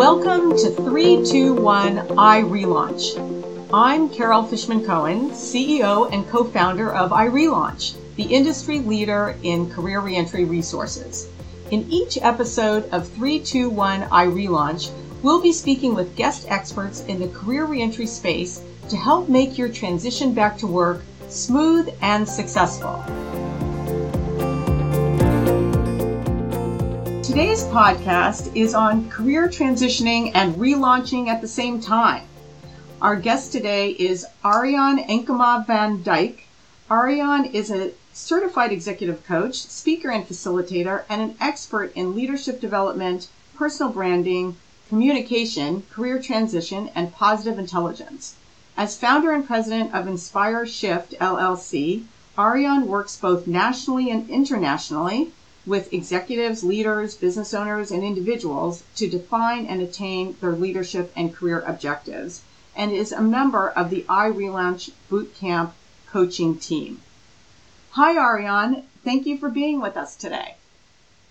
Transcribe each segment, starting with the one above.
Welcome to 321 iRelaunch. I'm Carol Fishman Cohen, CEO and co founder of iRelaunch, the industry leader in career reentry resources. In each episode of 321 iRelaunch, we'll be speaking with guest experts in the career reentry space to help make your transition back to work smooth and successful. Today's podcast is on career transitioning and relaunching at the same time. Our guest today is Ariane Enkema van Dijk. Ariane is a certified executive coach, speaker and facilitator, and an expert in leadership development, personal branding, communication, career transition, and positive intelligence. As founder and president of Inspire Shift LLC, Ariane works both nationally and internationally with executives, leaders, business owners, and individuals to define and attain their leadership and career objectives, and is a member of the iRelaunch Bootcamp coaching team. Hi, Ariane. Thank you for being with us today.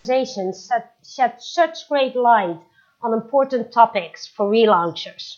Shed such great light on important topics for relaunchers.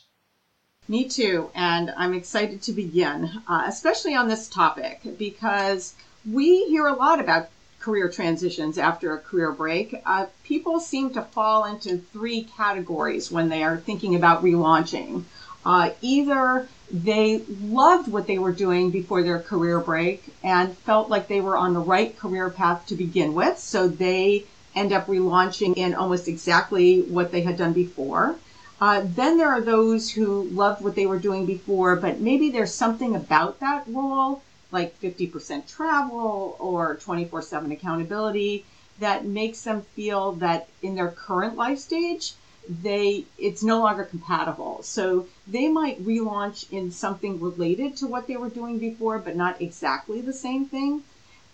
Me too, and I'm excited to begin, uh, especially on this topic because we hear a lot about career transitions after a career break, uh, people seem to fall into three categories when they are thinking about relaunching. Uh, either they loved what they were doing before their career break and felt like they were on the right career path to begin with, so they end up relaunching in almost exactly what they had done before. Uh, then there are those who loved what they were doing before, but maybe there's something about that role like 50% travel or 24 7 accountability that makes them feel that in their current life stage, they it's no longer compatible. So they might relaunch in something related to what they were doing before, but not exactly the same thing.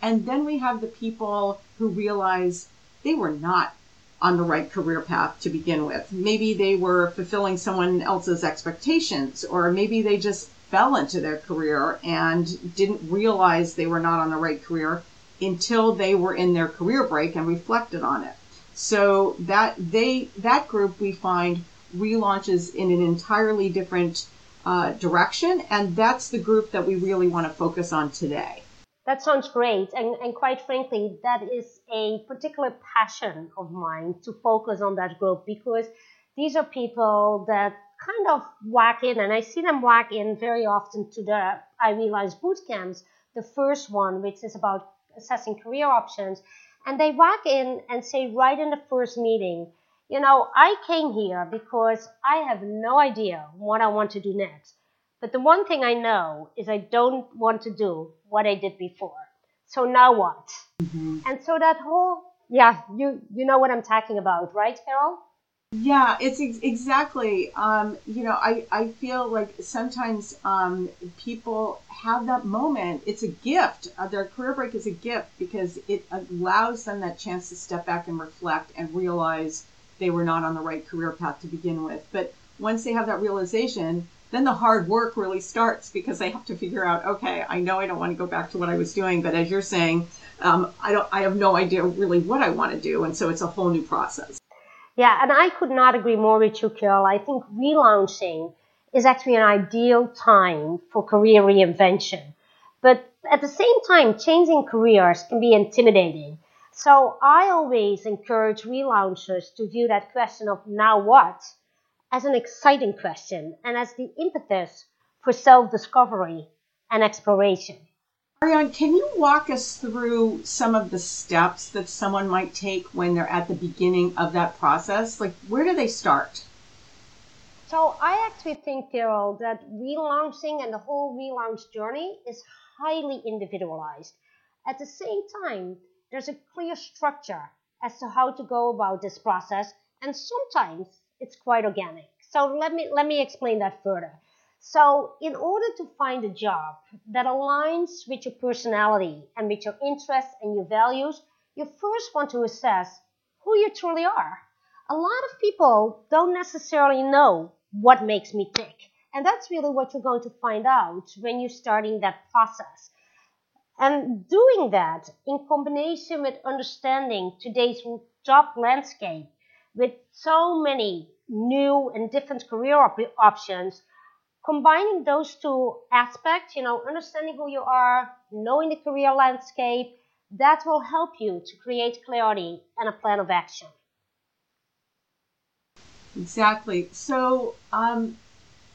And then we have the people who realize they were not on the right career path to begin with. Maybe they were fulfilling someone else's expectations, or maybe they just fell into their career and didn't realize they were not on the right career until they were in their career break and reflected on it. So that they that group we find relaunches in an entirely different uh, direction, and that's the group that we really want to focus on today. That sounds great, and, and quite frankly, that is a particular passion of mine to focus on that group because these are people that kind of walk in, and I see them walk in very often to the iRelaunch boot camps. The first one, which is about assessing career options, and they walk in and say right in the first meeting, you know, I came here because I have no idea what I want to do next. But the one thing I know is I don't want to do what I did before. So now what? Mm-hmm. And so that whole, yeah, you you know what I'm talking about, right, Carol? Yeah, it's ex- exactly. Um, you know, I, I feel like sometimes um, people have that moment. It's a gift. Uh, their career break is a gift because it allows them that chance to step back and reflect and realize they were not on the right career path to begin with. But once they have that realization, then the hard work really starts because they have to figure out, okay, I know I don't want to go back to what I was doing, but as you're saying, um, I don't, I have no idea really what I want to do, and so it's a whole new process. Yeah, and I could not agree more with you, Carol. I think relaunching is actually an ideal time for career reinvention. But at the same time, changing careers can be intimidating. So I always encourage relaunchers to view that question of now what as an exciting question and as the impetus for self discovery and exploration. Ariane, can you walk us through some of the steps that someone might take when they're at the beginning of that process? Like, where do they start? So, I actually think, Carol, that relaunching and the whole relaunch journey is highly individualized. At the same time, there's a clear structure as to how to go about this process, and sometimes it's quite organic. So, let me, let me explain that further. So, in order to find a job that aligns with your personality and with your interests and your values, you first want to assess who you truly are. A lot of people don't necessarily know what makes me tick. And that's really what you're going to find out when you're starting that process. And doing that in combination with understanding today's job landscape with so many new and different career op- options, combining those two aspects, you know, understanding who you are, knowing the career landscape, that will help you to create clarity and a plan of action. Exactly. So, um,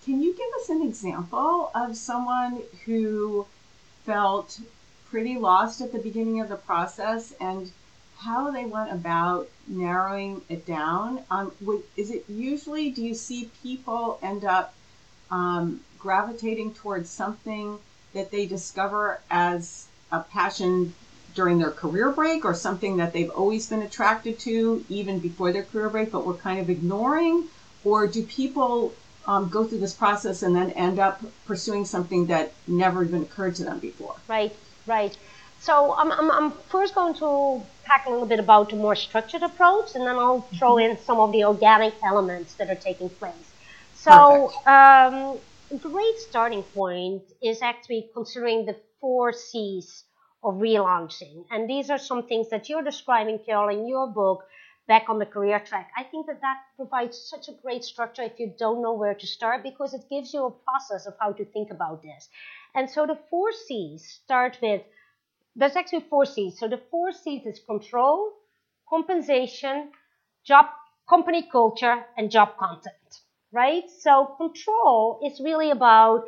can you give us an example of someone who felt pretty lost at the beginning of the process and how they went about narrowing it down? Um, is it usually, do you see people end up um, gravitating towards something that they discover as a passion during their career break or something that they've always been attracted to even before their career break, but were kind of ignoring? Or do people um, go through this process and then end up pursuing something that never even occurred to them before? Right, right. So I'm, I'm, I'm first going to talk a little bit about a more structured approach, and then I'll throw in some of the organic elements that are taking place. So um, a great starting point is actually considering the four C's of relaunching. And these are some things that you're describing, Carol, in your book, Back on the Career Track. I think that that provides such a great structure if you don't know where to start because it gives you a process of how to think about this. And so the four C's start with, there's actually four C's. So the four C's is control, compensation, job, company culture, and job content, right? So control is really about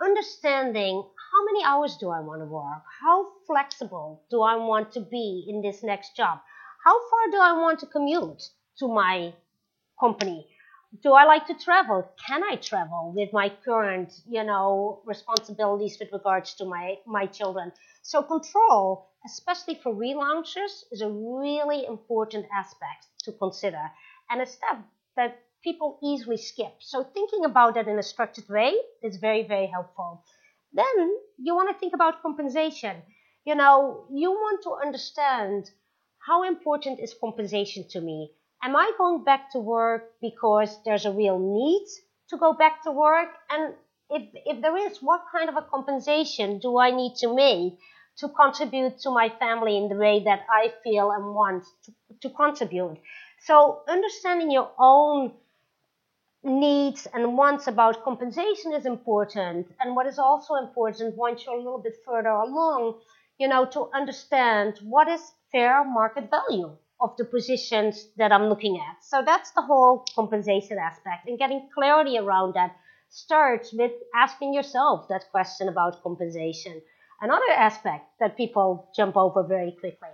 understanding how many hours do I want to work? How flexible do I want to be in this next job? How far do I want to commute to my company? Do I like to travel? Can I travel with my current, you know, responsibilities with regards to my, my children? So control, especially for relaunchers, is a really important aspect to consider and a step that people easily skip. So thinking about that in a structured way is very, very helpful. Then you want to think about compensation. You know, you want to understand how important is compensation to me? Am I going back to work because there's a real need to go back to work? And if, if there is, what kind of a compensation do I need to make to contribute to my family in the way that I feel and want to, to contribute? So understanding your own needs and wants about compensation is important. And what is also important once you're a little bit further along, you know, to understand what is fair market value of the positions that I'm looking at. So that's the whole compensation aspect and getting clarity around that starts with asking yourself that question about compensation. Another aspect that people jump over very quickly.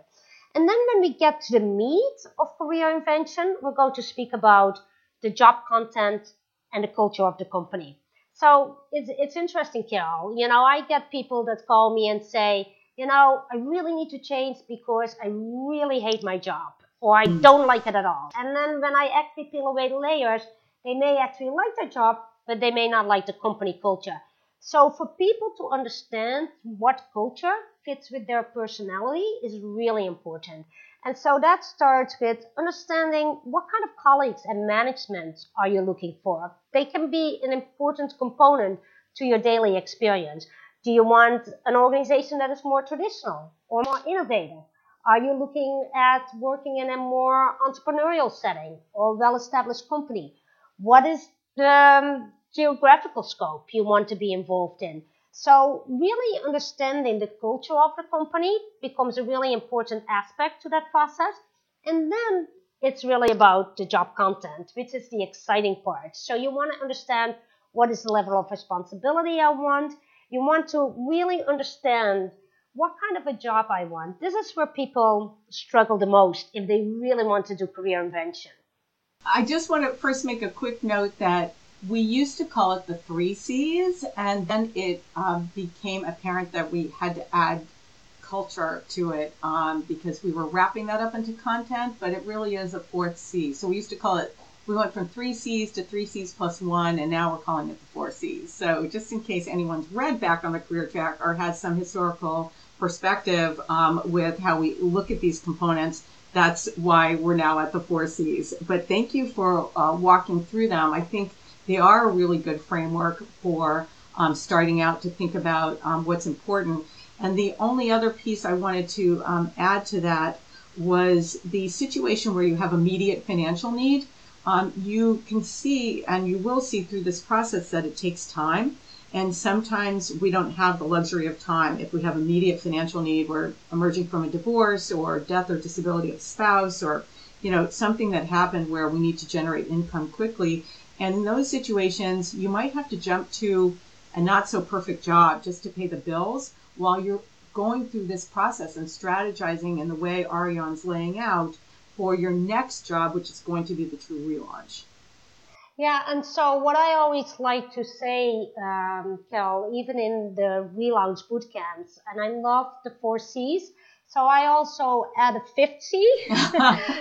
And then when we get to the meat of career invention, we're going to speak about the job content, and the culture of the company. So it's, it's interesting, Carol. You know, I get people that call me and say, you know, I really need to change because I really hate my job or I hmm. don't like it at all. And then when I actually peel away the layers, they may actually like their job, but they may not like the company culture. So for people to understand what culture fits with their personality is really important. And so that starts with understanding what kind of colleagues and management are you looking for. They can be an important component to your daily experience. Do you want an organization that is more traditional or more innovative? Are you looking at working in a more entrepreneurial setting or well established company? What is the um, geographical scope you want to be involved in? So really understanding the culture of the company becomes a really important aspect to that process. And then it's really about the job content, which is the exciting part. So you want to understand what is the level of responsibility I want. You want to really understand what kind of a job I want. This is where people struggle the most if they really want to do career invention. I just want to first make a quick note that we used to call it the three C's, and then it um, became apparent that we had to add culture to it um, because we were wrapping that up into content, but it really is a fourth C. So we used to call it, we went from three C's to three C's plus one, and now we're calling it the four C's. So just in case anyone's read back on the career track or has some historical perspective um, with how we look at these components, that's why we're now at the four C's. But thank you for uh, walking through them. I think they are a really good framework for um, starting out to think about um, what's important. And the only other piece I wanted to um, add to that was the situation where you have immediate financial need. Um, you can see and you will see through this process that it takes time. And sometimes we don't have the luxury of time. If we have immediate financial need, we're emerging from a divorce or death or disability of spouse or, you know, something that happened where we need to generate income quickly. And in those situations, you might have to jump to a not so perfect job just to pay the bills while you're going through this process and strategizing in the way Ariane's laying out for your next job, which is going to be the true relaunch. Yeah, and so what I always like to say, um, Kel, even in the relaunch boot camps, and I love the four C's. So I also add a fifth C.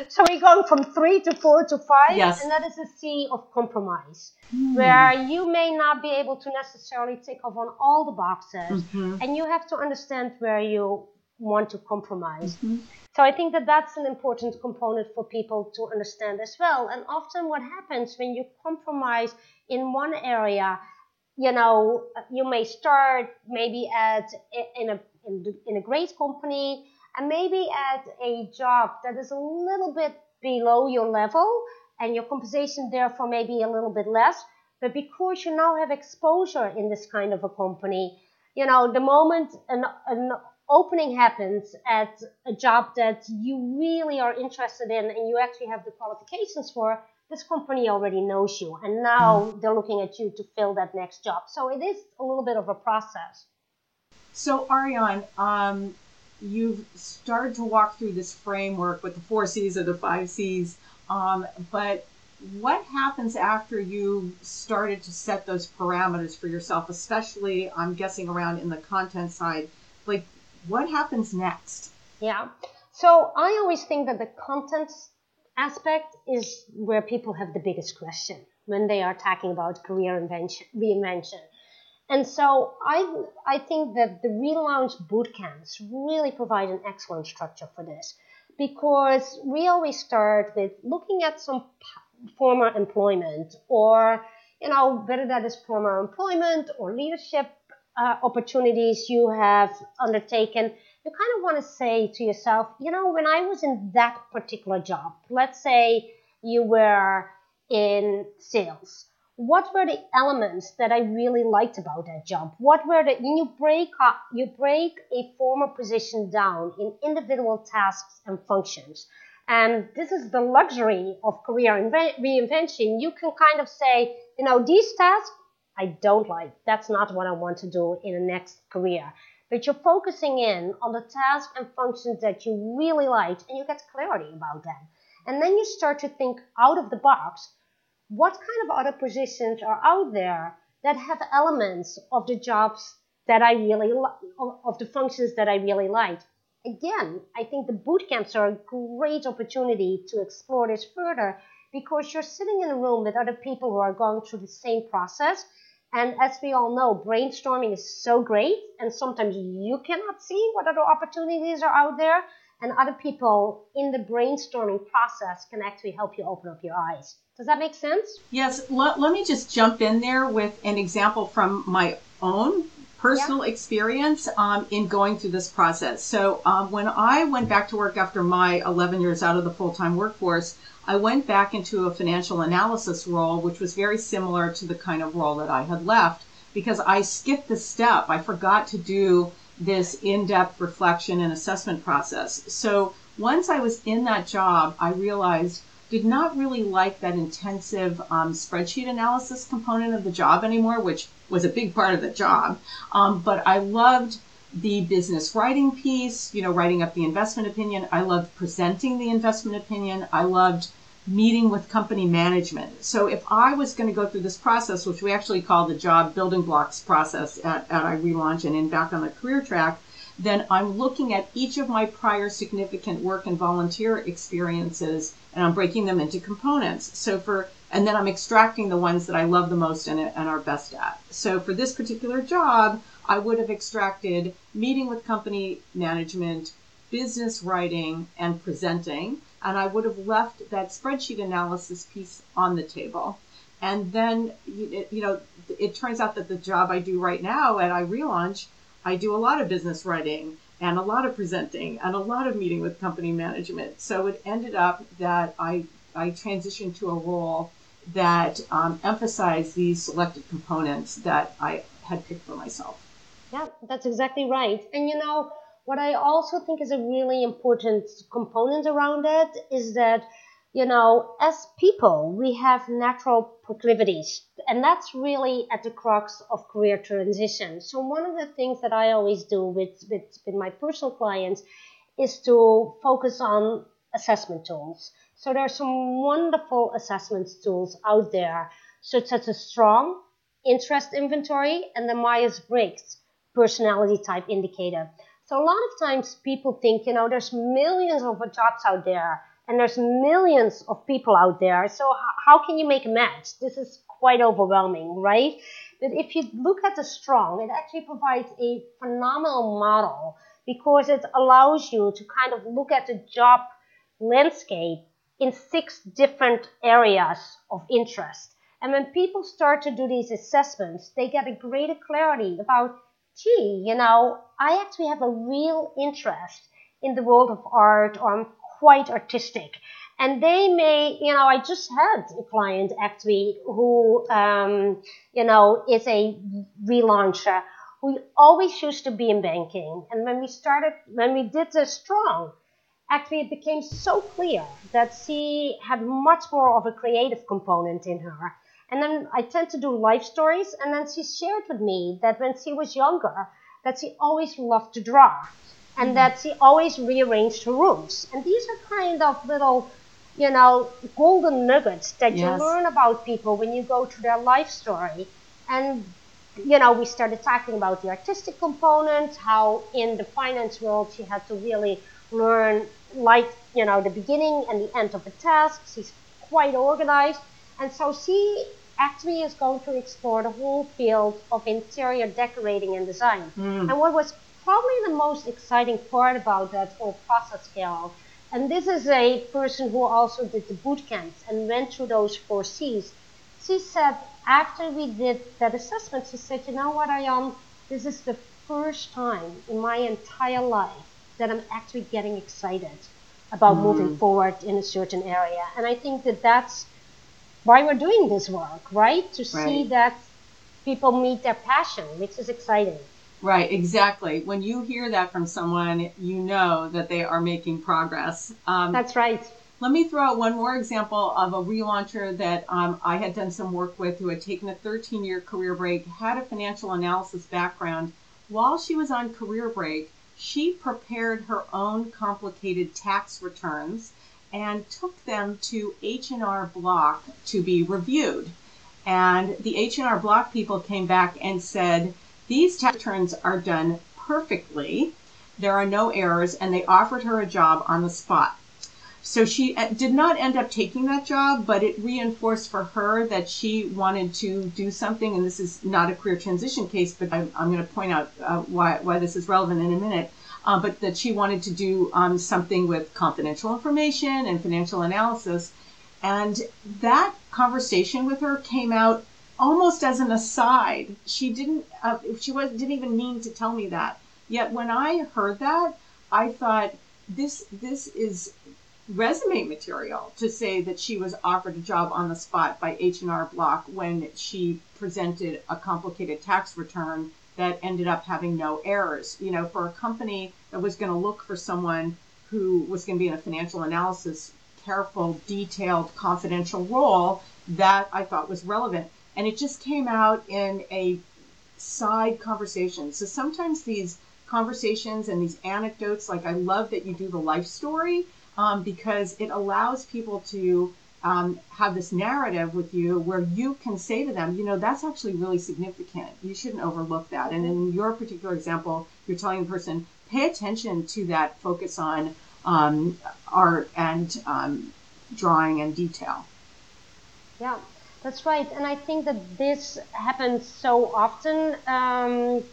so we go from three to four to five, yes. and that is a sea of compromise, mm. where you may not be able to necessarily tick off on all the boxes, mm-hmm. and you have to understand where you want to compromise. Mm-hmm. So I think that that's an important component for people to understand as well. And often what happens when you compromise in one area, you know, you may start maybe at in a in a great company and maybe at a job that is a little bit below your level and your compensation therefore maybe a little bit less. But because you now have exposure in this kind of a company, you know, the moment an, an opening happens at a job that you really are interested in and you actually have the qualifications for, this company already knows you and now mm. they're looking at you to fill that next job. So it is a little bit of a process. So Ariane, um, you've started to walk through this framework with the four C's or the five C's, um, but what happens after you started to set those parameters for yourself, especially I'm guessing around in the content side? Like what happens next? Yeah. So I always think that the content aspect is where people have the biggest question when they are talking about career invention, reinvention. And so I, I think that the relaunch bootcamps really provide an excellent structure for this because we always start with looking at some former employment or, you know, whether that is former employment or leadership uh, opportunities you have undertaken, you kind of want to say to yourself, you know, when I was in that particular job, let's say you were in sales, what were the elements that I really liked about that job? What were the, when you break up, you break a former position down in individual tasks and functions. And this is the luxury of career reinvention. You can kind of say, you know, these tasks I don't like. That's not what I want to do in the next career. But you're focusing in on the tasks and functions that you really like and you get clarity about them. And then you start to think out of the box what kind of other positions are out there that have elements of the jobs that I really like, of the functions that I really like. Again, I think the boot camps are a great opportunity to explore this further because you're sitting in a room with other people who are going through the same process and as we all know, brainstorming is so great, and sometimes you cannot see what other opportunities are out there, and other people in the brainstorming process can actually help you open up your eyes. Does that make sense? Yes. Let, let me just jump in there with an example from my own personal yeah. experience um, in going through this process. So, um, when I went back to work after my 11 years out of the full time workforce, I went back into a financial analysis role, which was very similar to the kind of role that I had left because I skipped the step. I forgot to do this in depth reflection and assessment process. So once I was in that job, I realized did not really like that intensive um, spreadsheet analysis component of the job anymore, which was a big part of the job. Um, but I loved the business writing piece, you know, writing up the investment opinion. I loved presenting the investment opinion. I loved meeting with company management. So if I was going to go through this process, which we actually call the job building blocks process at, at iRelaunch and in back on the career track, then I'm looking at each of my prior significant work and volunteer experiences and I'm breaking them into components. So for and then I'm extracting the ones that I love the most and, and are best at. So for this particular job, I would have extracted meeting with company management, business writing, and presenting. And I would have left that spreadsheet analysis piece on the table. And then, you know, it turns out that the job I do right now at iRelaunch, I do a lot of business writing and a lot of presenting and a lot of meeting with company management. So it ended up that I, I transitioned to a role that um, emphasized these selected components that I had picked for myself. Yeah, that's exactly right. And you know, what I also think is a really important component around it is that, you know, as people, we have natural proclivities, and that's really at the crux of career transition. So one of the things that I always do with, with, with my personal clients is to focus on assessment tools. So there are some wonderful assessment tools out there, such as a strong interest inventory and the Myers-Briggs personality type indicator. So a lot of times people think, you know, there's millions of jobs out there and there's millions of people out there. So how can you make a match? This is quite overwhelming, right? But if you look at the strong, it actually provides a phenomenal model because it allows you to kind of look at the job landscape in six different areas of interest. And when people start to do these assessments, they get a greater clarity about gee, you know, I actually have a real interest in the world of art or I'm quite artistic. And they may, you know, I just had a client actually who, um, you know, is a relauncher who always used to be in banking. And when we started, when we did the strong, actually it became so clear that she had much more of a creative component in her and then I tend to do life stories. And then she shared with me that when she was younger, that she always loved to draw and mm that she always rearranged her rooms. And these are kind of little, you know, golden nuggets that yes. you learn about people when you go to their life story. And, you know, we started talking about the artistic component, how in the finance world she had to really learn, like, you know, the beginning and the end of a task. She's quite organized. And so she actually is going to explore the whole field of interior decorating and design. Mm. And what was probably the most exciting part about that whole process, Carol, and this is a person who also did the boot camps and went through those four C's. She said after we did that assessment, she said, you know what, Ariane, this is the first time in my entire life that I'm actually getting excited about mm. moving forward in a certain area. And I think that that's why we're doing this work, right? To right. see that people meet their passion, which is exciting. Right, exactly. When you hear that from someone, you know that they are making progress. Um, That's right. Let me throw out one more example of a relauncher that um, I had done some work with who had taken a 13 year career break, had a financial analysis background. While she was on career break, she prepared her own complicated tax returns and took them to H&R Block to be reviewed. And the H&R Block people came back and said, these tax returns are done perfectly. There are no errors, and they offered her a job on the spot. So she uh, did not end up taking that job, but it reinforced for her that she wanted to do something. And this is not a career transition case, but I'm, I'm going to point out uh, why, why this is relevant in a minute uh, but that she wanted to do um, something with confidential information and financial analysis. And that conversation with her came out almost as an aside. She didn't uh, she was didn't even mean to tell me that. Yet when I heard that, I thought this this is resume material to say that she was offered a job on the spot by H&R Block when she presented a complicated tax return that ended up having no errors. You know, for a company that was going to look for someone who was going to be in a financial analysis, careful, detailed, confidential role, that I thought was relevant. And it just came out in a side conversation. So sometimes these conversations and these anecdotes, like I love that you do the life story um, because it allows people to um, have this narrative with you where you can say to them, you know, that's actually really significant. You shouldn't overlook that. And in your particular example, you're telling the person, pay attention to that focus on um, art and um, drawing and detail. Yeah, that's right. And I think that this happens so often. Um,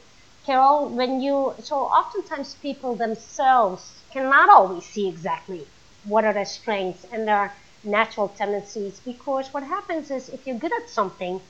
Carol, when you, so oftentimes people themselves cannot always see exactly what are their strengths and their natural tendencies because what happens is if you're good at something,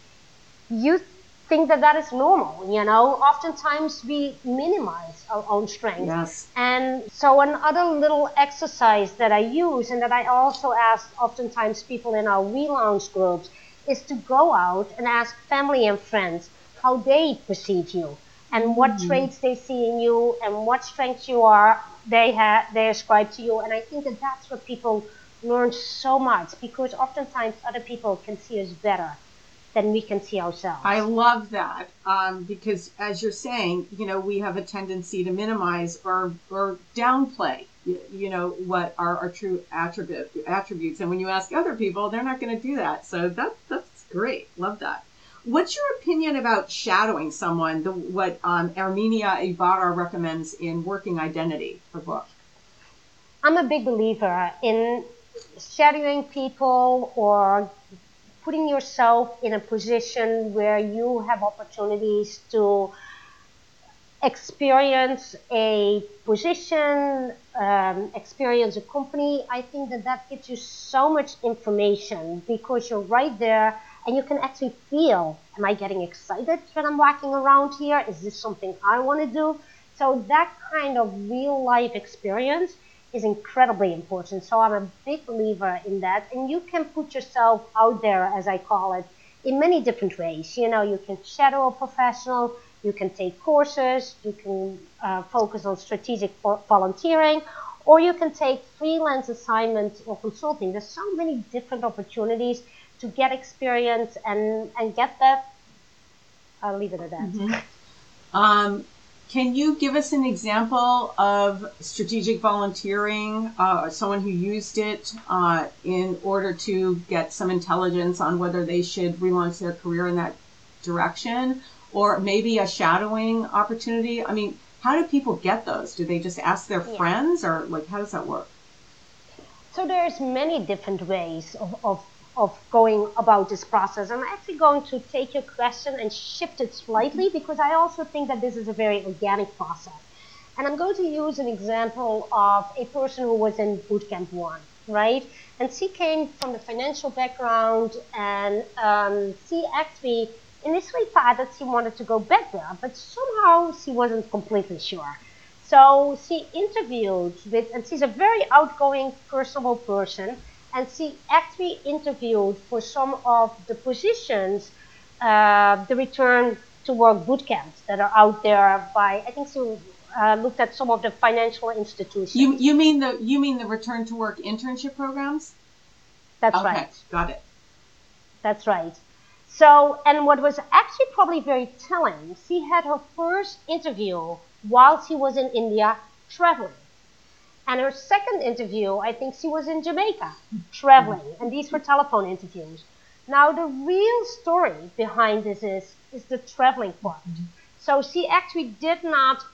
you think that that is normal. You know, oftentimes we minimize our own strengths. Yes. And so another little exercise that I use and that I also ask oftentimes people in our relaunch groups is to go out and ask family and friends how they perceive you and what mm-hmm. traits they see in you and what strengths you are they have they ascribe to you. And I think that that's what people learn so much because oftentimes other people can see us better than we can see ourselves. I love that um, because, as you're saying, you know, we have a tendency to minimize or or downplay, you, you know, what are our true attribute, attributes. And when you ask other people, they're not going to do that. So that that's great. Love that. What's your opinion about shadowing someone? The, what um, Herminia Ibarra recommends in Working Identity, her book. I'm a big believer in shadowing people or putting yourself in a position where you have opportunities to experience a position, um, experience a company, I think that that gives you so much information because you're right there and you can actually feel, am I getting excited when I'm walking around here? Is this something I want to do? So that kind of real life experience is incredibly important. So I'm a big believer in that. And you can put yourself out there, as I call it, in many different ways. You know, you can shadow a professional, you can take courses, you can uh, focus on strategic volunteering, or you can take freelance assignments or consulting. There's so many different opportunities to get experience and, and get that. I'll leave it at that. Mm-hmm. Um, can you give us an example of strategic volunteering, uh, someone who used it uh, in order to get some intelligence on whether they should relaunch their career in that direction, or maybe a shadowing opportunity? I mean, how do people get those? Do they just ask their yeah. friends, or like how does that work? So there's many different ways of, of of going about this process. I'm actually going to take your question and shift it slightly because I also think that this is a very organic process. And I'm going to use an example of a person who was in bootcamp one, right? And she came from the financial background and um, she actually initially thought that she wanted to go back there, but somehow she wasn't completely sure. So she interviewed with, and she's a very outgoing, personable person and she actually interviewed for some of the positions, uh, the return to work boot camps that are out there by, I think she uh, looked at some of the financial institutions. You, you mean the you mean the return to work internship programs? That's okay, right. Got it. That's right. So, and what was actually probably very telling, she had her first interview while she was in India traveling. And her second interview, I think she was in Jamaica traveling, and these were telephone interviews. Now, the real story behind this is, is the traveling part. So she actually did not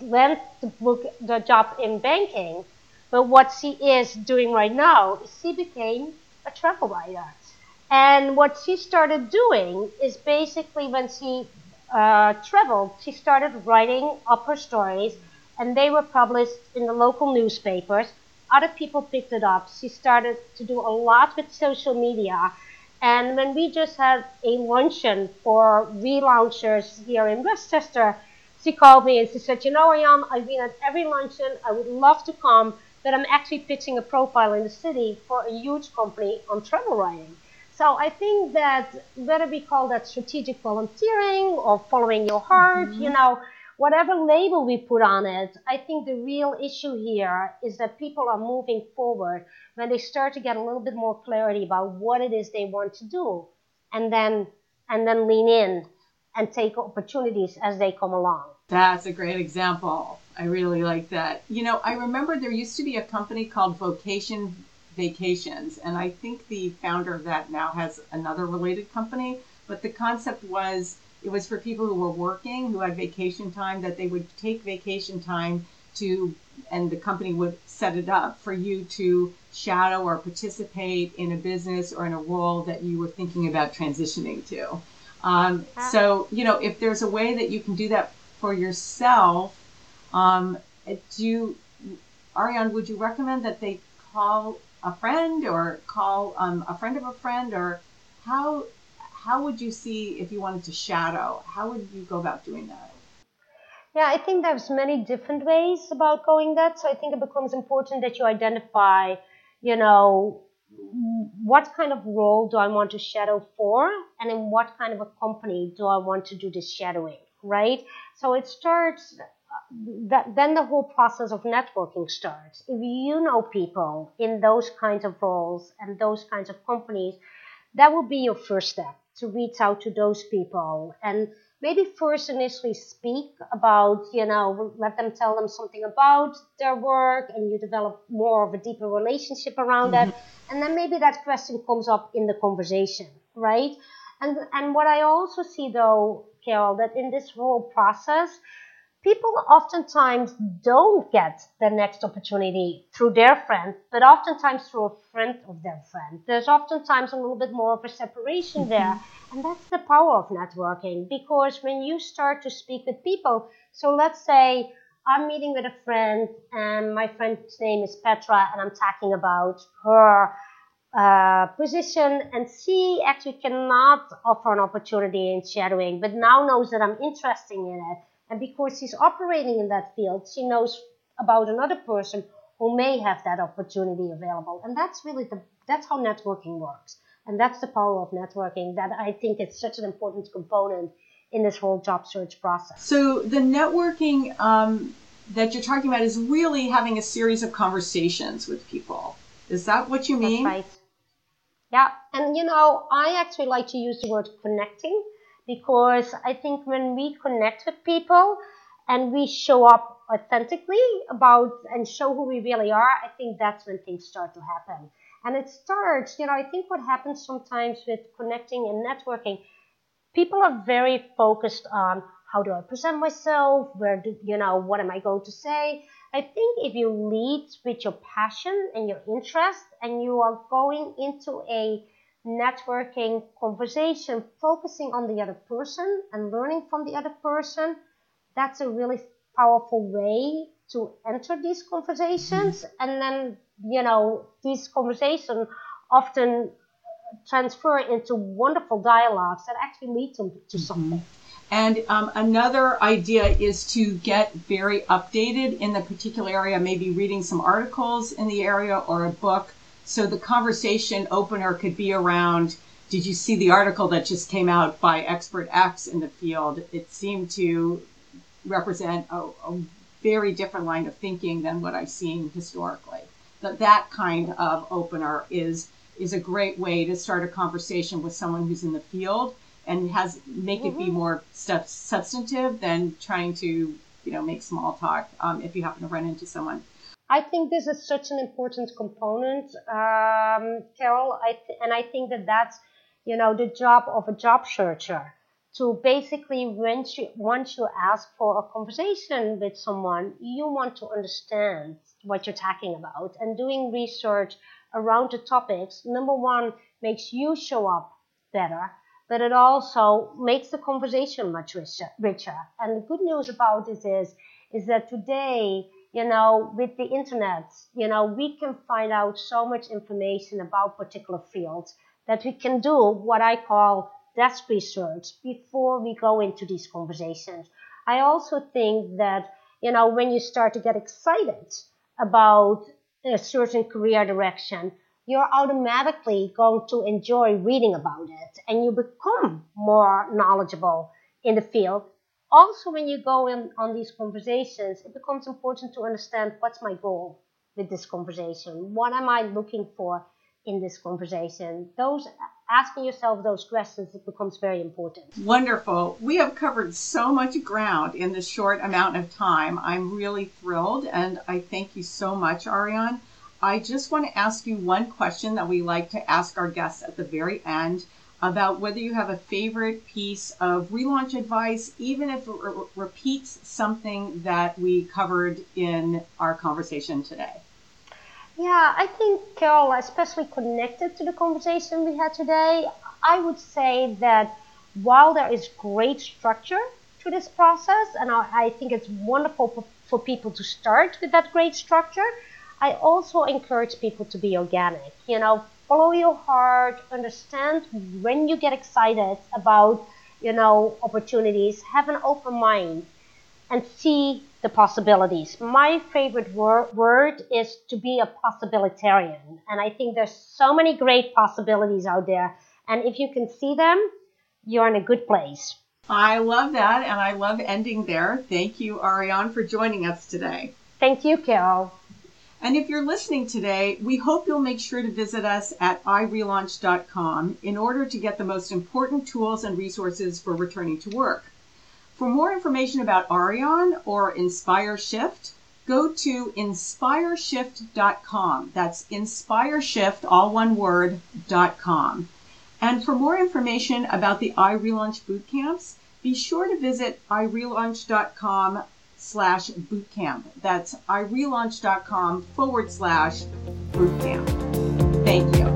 land the, book, the job in banking, but what she is doing right now is she became a travel writer. And what she started doing is basically when she uh, traveled, she started writing up her stories and they were published in the local newspapers. Other people picked it up. She started to do a lot with social media. And when we just had a luncheon for relaunchers here in Westchester, she called me and she said, You know, Ariane, I've been at every luncheon. I would love to come, but I'm actually pitching a profile in the city for a huge company on travel writing. So I think that whether we call that strategic volunteering or following your heart, mm-hmm. you know, whatever label we put on it, I think the real issue here is that people are moving forward when they start to get a little bit more clarity about what it is they want to do and then and then lean in and take opportunities as they come along. That's a great example. I really like that. You know, I remember there used to be a company called Vocation Vacations, and I think the founder of that now has another related company. But the concept was it was for people who were working, who had vacation time, that they would take vacation time to, and the company would set it up for you to shadow or participate in a business or in a role that you were thinking about transitioning to. Um, so, you know, if there's a way that you can do that for yourself, um, do you, Ariane, would you recommend that they call a friend or call um, a friend of a friend or how how would you see if you wanted to shadow? How would you go about doing that? Yeah, I think there's many different ways about going that. So I think it becomes important that you identify, you know, what kind of role do I want to shadow for, and in what kind of a company do I want to do this shadowing, right? So it starts. That, then the whole process of networking starts. If you know people in those kinds of roles and those kinds of companies, that will be your first step to reach out to those people and maybe first initially speak about, you know, let them tell them something about their work and you develop more of a deeper relationship around mm-hmm. that. And then maybe that question comes up in the conversation, right? And, and what I also see though, Carol, that in this whole process, people oftentimes don't get the next opportunity through their friend, but oftentimes through a friend of their friend. There's oftentimes a little bit more of a separation mm-hmm. there. And that's the power of networking because when you start to speak with people, so let's say I'm meeting with a friend and my friend's name is Petra and I'm talking about her uh, position and she actually cannot offer an opportunity in shadowing, but now knows that I'm interested in it and because she's operating in that field, she knows about another person who may have that opportunity available. And that's really the, that's how networking works. And that's the power of networking that I think is such an important component in this whole job search process. So the networking um, that you're talking about is really having a series of conversations with people. Is that what you mean? That's right. Yeah. And you know, I actually like to use the word connecting because I think when we connect with people and we show up authentically about and show who we really are, I think that's when things start to happen. And it starts, you know, I think what happens sometimes with connecting and networking, people are very focused on how do I present myself, where do, you know, what am I going to say? I think if you lead with your passion and your interest and you are going into a networking conversation, focusing on the other person and learning from the other person, that's a really powerful way to enter these conversations. And then, you know, these conversations often transfer into wonderful dialogues that actually lead to, to mm-hmm. something. And um, another idea is to get very updated in the particular area, maybe reading some articles in the area or a book so the conversation opener could be around did you see the article that just came out by expert X in the field? It seemed to represent a, a very different line of thinking than what I've seen historically. That that kind of opener is is a great way to start a conversation with someone who's in the field and has make mm-hmm. it be mm-hmm. more substantive than trying to you know make small talk um, if you happen to run into someone. I think this is such an important component, um, Carol. I th- and I think that that's, you know, the job of a job searcher to basically once you once you ask for a conversation with someone, you want to understand what you're talking about and doing research around the topics. Number one makes you show up better, but it also makes the conversation much richer. richer. And the good news about this is is that today you know, with the internet, you know, we can find out so much information about particular fields that we can do what I call desk research before we go into these conversations. I also think that, you know, when you start to get excited about a certain career direction, you're automatically going to enjoy reading about it and you become more knowledgeable in the field also when you go in on these conversations it becomes important to understand what's my goal with this conversation? What am i looking for in this conversation? Those asking yourself those questions it becomes very important. Wonderful. We have covered so much ground in this short amount of time. I'm really thrilled and i thank you so much ariane. I just want to ask you one question that we like to ask our guests at the very end about whether you have a favorite piece of relaunch advice, even if it re- repeats something that we covered in our conversation today. Yeah, I think, Carol, especially connected to the conversation we had today, I would say that while there is great structure to this process, and I, think it's wonderful for, for people to start with that great structure, I also encourage people to be organic. You know, follow your heart, understand when you get excited about, you know, opportunities, have an open mind and see the possibilities. My favorite wor- word is to be a possibilitarian. And I think there's so many great possibilities out there. And if you can see them, you're in a good place. I love that. And I love ending there. Thank you, Ariane, for joining us today. Thank you, Carol. And if you're listening today, we hope you'll make sure to visit us at irelaunch.com in order to get the most important tools and resources for returning to work. For more information about Ariane or Inspire Shift, go to inspireshift.com. That's inspireshift, all one word, .com. And for more information about the iRelaunch boot camps, be sure to visit irelaunch.com slash bootcamp. That's irelaunch.com forward slash bootcamp. Thank you.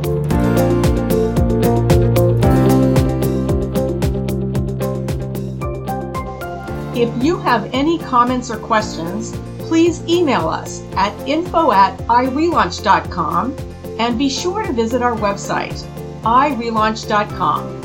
If you have any comments or questions, please email us at info at irelaunch.com and be sure to visit our website, irelaunch.com.